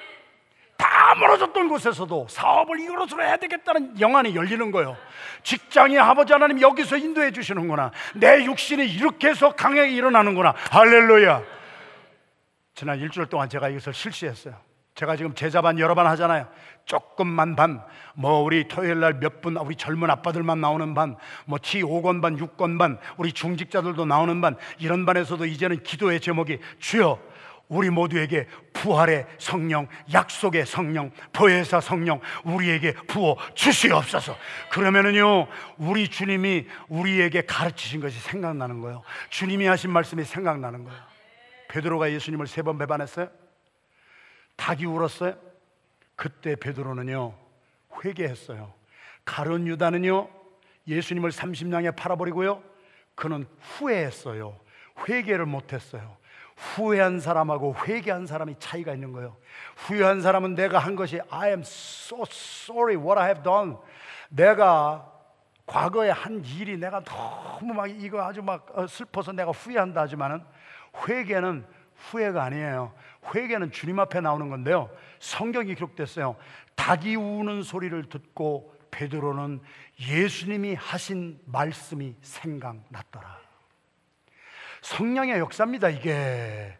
다 멀어졌던 곳에서도 사업을 이것으로 해야 되겠다는 영안이 열리는 거예요. 직장이 아버지 하나님 여기서 인도해 주시는구나. 내 육신이 이렇게 해서 강하게 일어나는구나. 할렐루야. 지난 일주일 동안 제가 이것을 실시했어요. 제가 지금 제자반 여러 번 하잖아요. 조금만 반, 뭐 우리 토요일 날 몇 분, 우리 젊은 아빠들만 나오는 반, 뭐 T5권 반, 6권 반, 우리 중직자들도 나오는 반, 이런 반에서도 이제는 기도의 제목이 주여 우리 모두에게 부활의 성령, 약속의 성령, 보혜사 성령 우리에게 부어 주시옵소서. 그러면은요, 우리 주님이 우리에게 가르치신 것이 생각나는 거예요. 주님이 하신 말씀이 생각나는 거예요. 베드로가 예수님을 세 번 배반했어요. 닭이 울었어요. 그때 베드로는요 회개했어요. 가론 유다는요 예수님을 30냥에 팔아버리고요 그는 후회했어요. 회개를 못했어요. 후회한 사람하고 회개한 사람이 차이가 있는 거예요. 후회한 사람은 내가 한 것이 I am so sorry what I have done. 내가 과거에 한 일이 내가 너무 막 이거 아주 막 어, 슬퍼서 내가 후회한다 하지만은 회개는 후회가 아니에요. 회개는 주님 앞에 나오는 건데요. 성경이 기록됐어요. 닭이 우는 소리를 듣고 베드로는 예수님이 하신 말씀이 생각났더라. 성령의 역사입니다, 이게.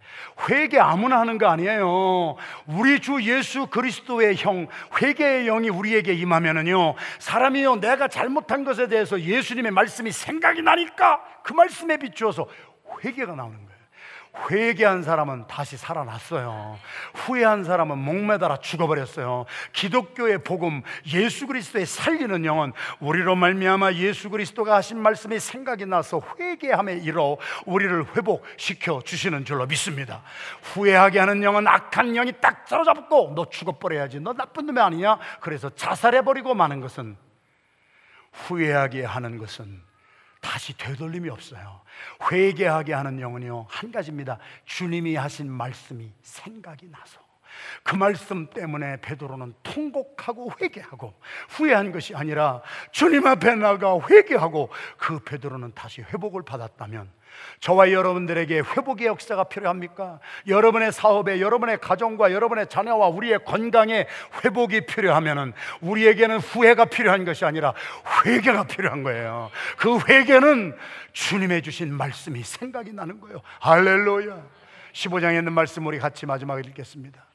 회개 아무나 하는 거 아니에요. 우리 주 예수 그리스도의 형, 회개의 영이 우리에게 임하면은요, 사람이요, 내가 잘못한 것에 대해서 예수님의 말씀이 생각이 나니까 그 말씀에 비추어서 회개가 나오는 거예요. 회개한 사람은 다시 살아났어요. 후회한 사람은 목매달아 죽어버렸어요. 기독교의 복음, 예수 그리스도의 살리는 영은 우리로 말미암아 예수 그리스도가 하신 말씀이 생각이 나서 회개함에 이르 우리를 회복시켜 주시는 줄로 믿습니다. 후회하게 하는 영은 악한 영이 딱 사로잡고 너 죽어버려야지. 너 나쁜 놈이 아니냐? 그래서 자살해버리고 마는 것은 후회하게 하는 것은 다시 되돌림이 없어요. 회개하게 하는 영은요, 한 가지입니다. 주님이 하신 말씀이 생각이 나서. 그 말씀 때문에 베드로는 통곡하고 회개하고 후회한 것이 아니라 주님 앞에 나가 회개하고 그 베드로는 다시 회복을 받았다면 저와 여러분들에게 회복의 역사가 필요합니까? 여러분의 사업에, 여러분의 가정과 여러분의 자녀와 우리의 건강에 회복이 필요하면 우리에게는 후회가 필요한 것이 아니라 회개가 필요한 거예요. 그 회개는 주님의 주신 말씀이 생각이 나는 거예요. 할렐루야. 15장에 있는 말씀 우리 같이 마지막에 읽겠습니다.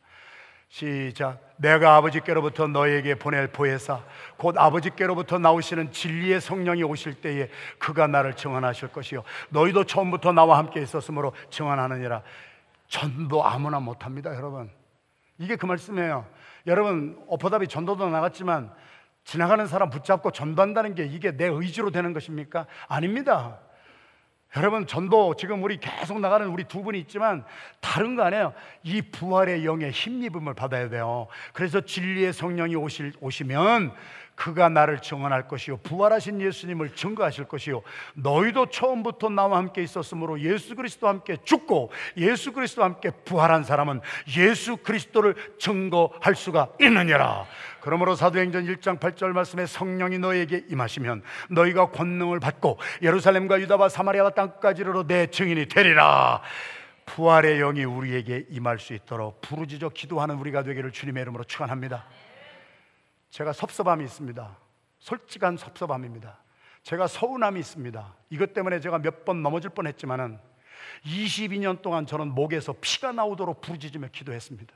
시작. 내가 아버지께로부터 너에게 보낼 보혜사 곧 아버지께로부터 나오시는 진리의 성령이 오실 때에 그가 나를 증언하실 것이요 너희도 처음부터 나와 함께 있었으므로 증언하느니라. 전도 아무나 못 합니다, 여러분. 이게 그 말씀이에요. 여러분, 어퍼답이 전도도 나갔지만 지나가는 사람 붙잡고 전도한다는 게 이게 내 의지로 되는 것입니까? 아닙니다. 여러분 전도 지금 우리 계속 나가는 우리 두 분이 있지만 다른 거 아니에요. 이 부활의 영의 힘입음을 받아야 돼요. 그래서 진리의 성령이 오실 오시면 그가 나를 증언할 것이요 부활하신 예수님을 증거하실 것이요 너희도 처음부터 나와 함께 있었으므로 예수 그리스도와 함께 죽고 예수 그리스도와 함께 부활한 사람은 예수 그리스도를 증거할 수가 있느니라 그러므로 사도행전 1장 8절 말씀에 성령이 너에게 임하시면 너희가 권능을 받고 예루살렘과 유다와 사마리아와 땅까지 이르러 내 증인이 되리라 부활의 영이 우리에게 임할 수 있도록 부르짖어 기도하는 우리가 되기를 주님의 이름으로 축원합니다. 제가 섭섭함이 있습니다. 솔직한 섭섭함입니다. 제가 서운함이 있습니다. 이것 때문에 제가 몇 번 넘어질 뻔 했지만은 22년 동안 저는 목에서 피가 나오도록 부르짖으며 기도했습니다.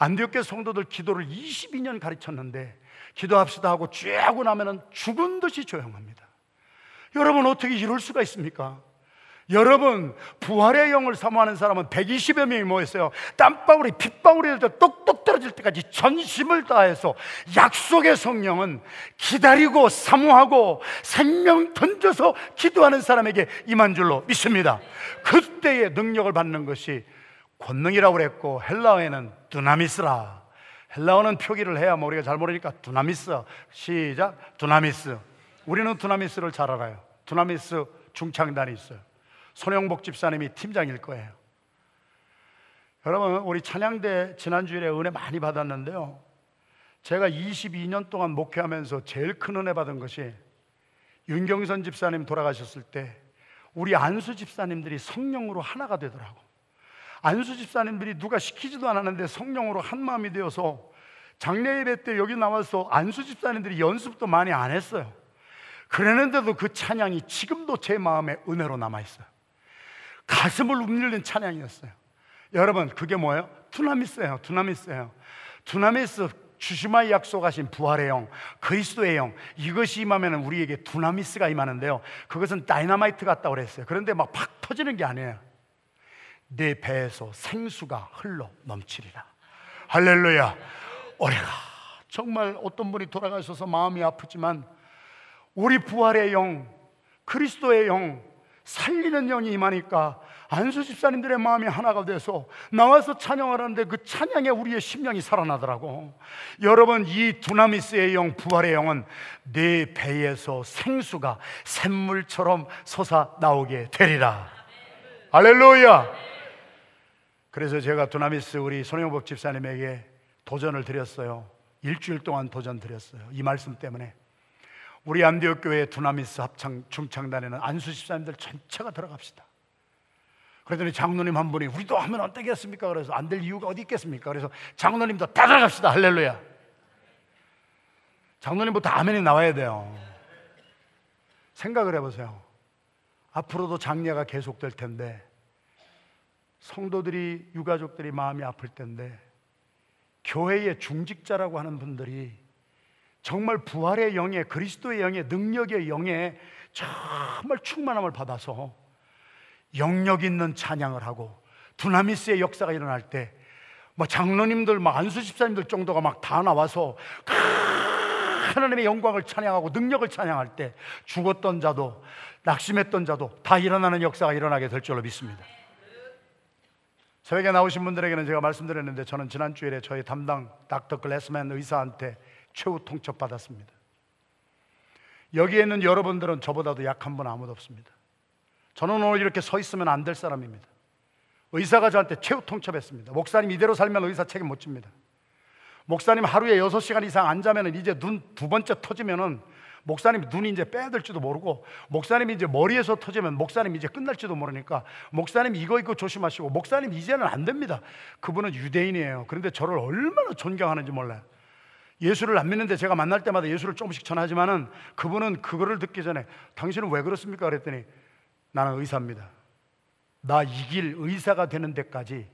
안디옥교 성도들 기도를 22년 가르쳤는데 기도합시다 하고 쭉 하고 나면은 죽은 듯이 조용합니다. 여러분 어떻게 이럴 수가 있습니까? 여러분 부활의 영을 사모하는 사람은 120여 명이 모였어요. 땀방울이 핏방울이 똑똑 떨어질 때까지 전심을 다해서 약속의 성령은 기다리고 사모하고 생명 던져서 기도하는 사람에게 임한 줄로 믿습니다. 그때의 능력을 받는 것이 권능이라고 그랬고 헬라어에는 두나미스라. 헬라어는 표기를 해야 뭐 우리가 잘 모르니까 두나미스. 시작. 두나미스. 우리는 두나미스를 잘 알아요. 두나미스 중창단이 있어요. 손영복 집사님이 팀장일 거예요. 여러분, 우리 찬양대 지난주일에 은혜 많이 받았는데요. 제가 22년 동안 목회하면서 제일 큰 은혜 받은 것이 윤경선 집사님 돌아가셨을 때 우리 안수 집사님들이 성령으로 하나가 되더라고. 안수 집사님들이 누가 시키지도 않았는데 성령으로 한 마음이 되어서 장례 예배 때 여기 나와서 안수 집사님들이 연습도 많이 안 했어요. 그랬는데도 그 찬양이 지금도 제 마음에 은혜로 남아 있어요. 가슴을 움직이는 찬양이었어요. 여러분, 그게 뭐예요? 두나미스예요. 두나미스예요. 두나미스 주시마 약속하신 부활의 영, 그리스도의 영, 이것이 임하면 우리에게 두나미스가 임하는데요. 그것은 다이나마이트 같다고 그랬어요. 그런데 막 팍 터지는 게 아니에요. 내 배에서 생수가 흘러 넘치리라. 할렐루야. 오래가 정말 어떤 분이 돌아가셔서 마음이 아프지만 우리 부활의 영, 그리스도의 영, 살리는 영이 임하니까 안수 집사님들의 마음이 하나가 돼서 나와서 찬양을 하는데 그 찬양에 우리의 심령이 살아나더라고. 여러분 이 두나미스의 영, 부활의 영은 내 배에서 생수가 샘물처럼 솟아 나오게 되리라. 할렐루야. 그래서 제가 두나미스 우리 손영복 집사님에게 도전을 드렸어요. 일주일 동안 도전 드렸어요. 이 말씀 때문에. 우리 안디옥 교회 두나미스 합창 중창단에는 안수 집사님들 전체가 들어갑시다. 그랬더니 장로님 한 분이 우리도 하면 안 되겠습니까? 그래서 안 될 이유가 어디 있겠습니까? 그래서 장로님도 다 들어갑시다. 할렐루야. 장로님부터 아멘이 나와야 돼요. 생각을 해보세요. 앞으로도 장례가 계속될 텐데 성도들이 유가족들이 마음이 아플 텐데 교회의 중직자라고 하는 분들이 정말 부활의 영에 그리스도의 영에 능력의 영에 정말 충만함을 받아서 영역 있는 찬양을 하고 두나미스의 역사가 일어날 때 뭐 장로님들 막 안수 집사님들 정도가 막 다 나와서 하나님의 영광을 찬양하고 능력을 찬양할 때 죽었던 자도 낙심했던 자도 다 일어나는 역사가 일어나게 될 줄로 믿습니다. 새벽에 나오신 분들에게는 제가 말씀드렸는데 저는 지난 주일에 저희 담당 닥터 글래스맨 의사한테 최후 통첩 받았습니다. 여기에 있는 여러분들은 저보다도 약한 분 아무도 없습니다. 저는 오늘 이렇게 서 있으면 안 될 사람입니다. 의사가 저한테 최후 통첩했습니다. 목사님 이대로 살면 의사 책임 못 집니다. 목사님 하루에 6시간 이상 안 자면 이제 눈 두 번째 터지면은 목사님 눈이 이제 빼야 될지도 모르고 목사님이 이제 머리에서 터지면 목사님 이제 끝날지도 모르니까 목사님 이거 이거 조심하시고 목사님 이제는 안 됩니다. 그분은 유대인이에요. 그런데 저를 얼마나 존경하는지 몰라요. 예수를 안 믿는데 제가 만날 때마다 예수를 조금씩 전하지만은 그분은 그거를 듣기 전에 당신은 왜 그렇습니까? 그랬더니 나는 의사입니다. 나 이 길 의사가 되는 데까지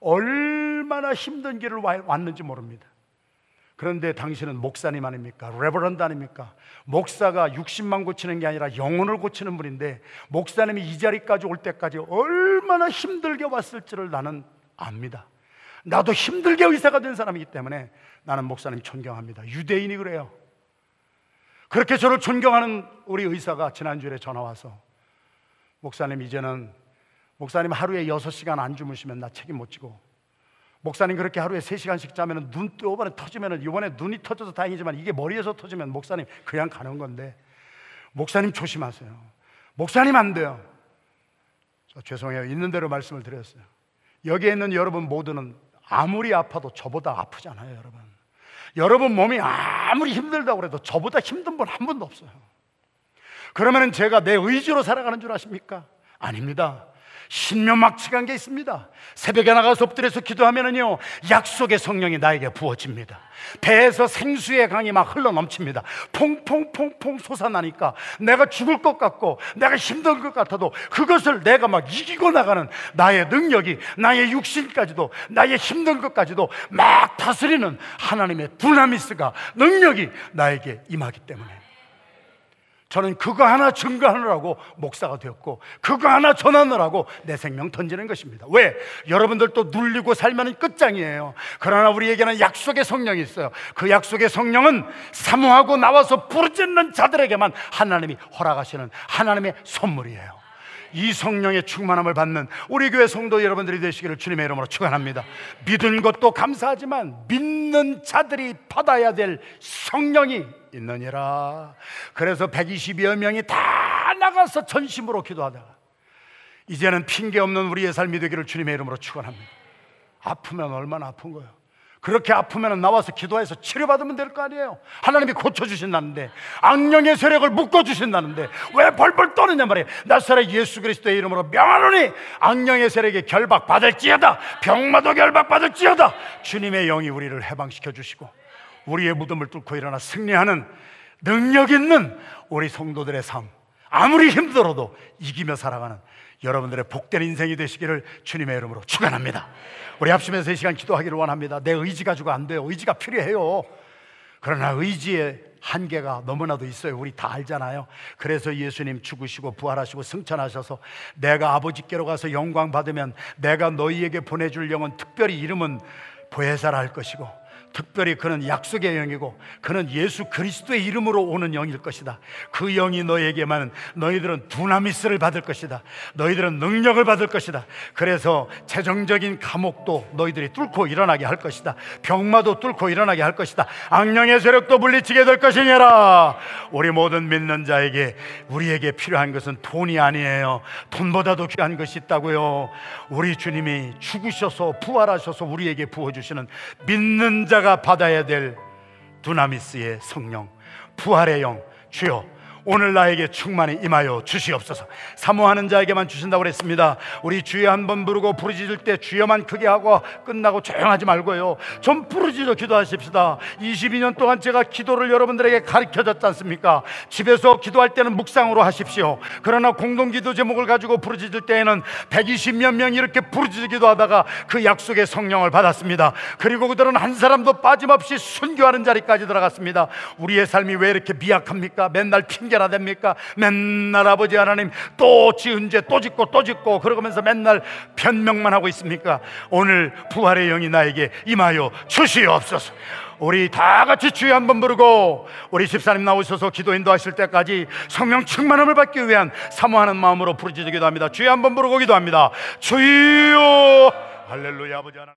얼마나 힘든 길을 왔는지 모릅니다. 그런데 당신은 목사님 아닙니까? 레버런드 아닙니까? 목사가 60만 고치는 게 아니라 영혼을 고치는 분인데 목사님이 이 자리까지 올 때까지 얼마나 힘들게 왔을지를 나는 압니다. 나도 힘들게 의사가 된 사람이기 때문에 나는 목사님 존경합니다. 유대인이 그래요. 그렇게 저를 존경하는 우리 의사가 지난주에 전화 와서 목사님 이제는 목사님 하루에 6시간 안 주무시면 나 책임 못 지고 목사님 그렇게 하루에 3시간씩 자면 눈또 이번에 터지면 이번에 눈이 터져서 다행이지만 이게 머리에서 터지면 목사님 그냥 가는 건데 목사님 조심하세요. 목사님 안 돼요. 죄송해요. 있는 대로 말씀을 드렸어요. 여기에 있는 여러분 모두는 아무리 아파도 저보다 아프잖아요, 여러분. 여러분 몸이 아무리 힘들다고 해도 저보다 힘든 분 한 분도 없어요. 그러면 제가 내 의지로 살아가는 줄 아십니까? 아닙니다. 신명막측한 게 있습니다. 새벽에 나가서 엎드려서 기도하면은요, 약속의 성령이 나에게 부어집니다. 배에서 생수의 강이 막 흘러 넘칩니다. 퐁퐁퐁퐁 솟아나니까 내가 죽을 것 같고 내가 힘든 것 같아도 그것을 내가 막 이기고 나가는 나의 능력이 나의 육신까지도 나의 힘든 것까지도 막 다스리는 하나님의 두나미스가 능력이 나에게 임하기 때문에 저는 그거 하나 증거하느라고 목사가 되었고 그거 하나 전하느라고 내 생명 던지는 것입니다. 왜? 여러분들도 눌리고 살면 끝장이에요. 그러나 우리에게는 약속의 성령이 있어요. 그 약속의 성령은 사모하고 나와서 부르짖는 자들에게만 하나님이 허락하시는 하나님의 선물이에요. 이 성령의 충만함을 받는 우리 교회 성도 여러분들이 되시기를 주님의 이름으로 축원합니다. 믿은 것도 감사하지만 믿는 자들이 받아야 될 성령이 있느니라. 그래서 120여 명이 다 나가서 전심으로 기도하다가 이제는 핑계 없는 우리의 삶이 되기를 주님의 이름으로 축원합니다. 아프면 얼마나 아픈 거예요. 그렇게 아프면 나와서 기도해서 치료받으면 될 거 아니에요. 하나님이 고쳐주신다는데, 악령의 세력을 묶어주신다는데, 왜 벌벌 떠느냐 말이에요. 나사렛 예수 그리스도의 이름으로 명하노니, 악령의 세력에 결박받을지어다, 병마도 결박받을지어다, 주님의 영이 우리를 해방시켜 주시고, 우리의 무덤을 뚫고 일어나 승리하는 능력 있는 우리 성도들의 삶, 아무리 힘들어도 이기며 살아가는 여러분들의 복된 인생이 되시기를 주님의 이름으로 축원합니다. 우리 합심해서 이 시간 기도하기를 원합니다. 내 의지 가지고 안 돼요. 의지가 필요해요. 그러나 의지의 한계가 너무나도 있어요. 우리 다 알잖아요. 그래서 예수님 죽으시고 부활하시고 승천하셔서 내가 아버지께로 가서 영광 받으면 내가 너희에게 보내줄 영은 특별히 이름은 보혜사라 할 것이고 특별히 그는 약속의 영이고 그는 예수 그리스도의 이름으로 오는 영일 것이다. 그 영이 너에게만 너희들은 두나미스를 받을 것이다. 너희들은 능력을 받을 것이다. 그래서 재정적인 감옥도 너희들이 뚫고 일어나게 할 것이다. 병마도 뚫고 일어나게 할 것이다. 악령의 세력도 물리치게 될 것이니라. 우리 모든 믿는 자에게 우리에게 필요한 것은 돈이 아니에요. 돈보다도 귀한 것이 있다고요. 우리 주님이 죽으셔서 부활하셔서 우리에게 부어 주시는 믿는 자가 받아야 될 두나미스의 성령, 부활의 영, 주여 오늘 나에게 충만히 임하여 주시옵소서. 사모하는 자에게만 주신다고 그랬습니다. 우리 주여 한 번 부르고 부르짖을 때 주여만 크게 하고 끝나고 조용하지 말고요. 좀 부르짖어 기도하십시다. 22년 동안 제가 기도를 여러분들에게 가르쳐 줬지 않습니까? 집에서 기도할 때는 묵상으로 하십시오. 그러나 공동 기도 제목을 가지고 부르짖을 때에는 120몇 명이 이렇게 부르짖기도 하다가 그 약속의 성령을 받았습니다. 그리고 그들은 한 사람도 빠짐없이 순교하는 자리까지 들어갔습니다. 우리의 삶이 왜 이렇게 미약합니까? 맨날 핑계 핑계나 됩니까? 맨날 아버지 하나님 또 지은 죄 또 짓고 또 짓고 그러면서 맨날 변명만 하고 있습니까? 오늘 부활의 영이 나에게 임하여 주시옵소서. 우리 다 같이 주여 한번 부르고 우리 집사님 나오셔서 기도 인도하실 때까지 성령 충만함을 받기 위한 사모하는 마음으로 부르짖기도 합니다. 주여 한번 부르고 기도합니다. 주여 할렐루야 아버지 하나님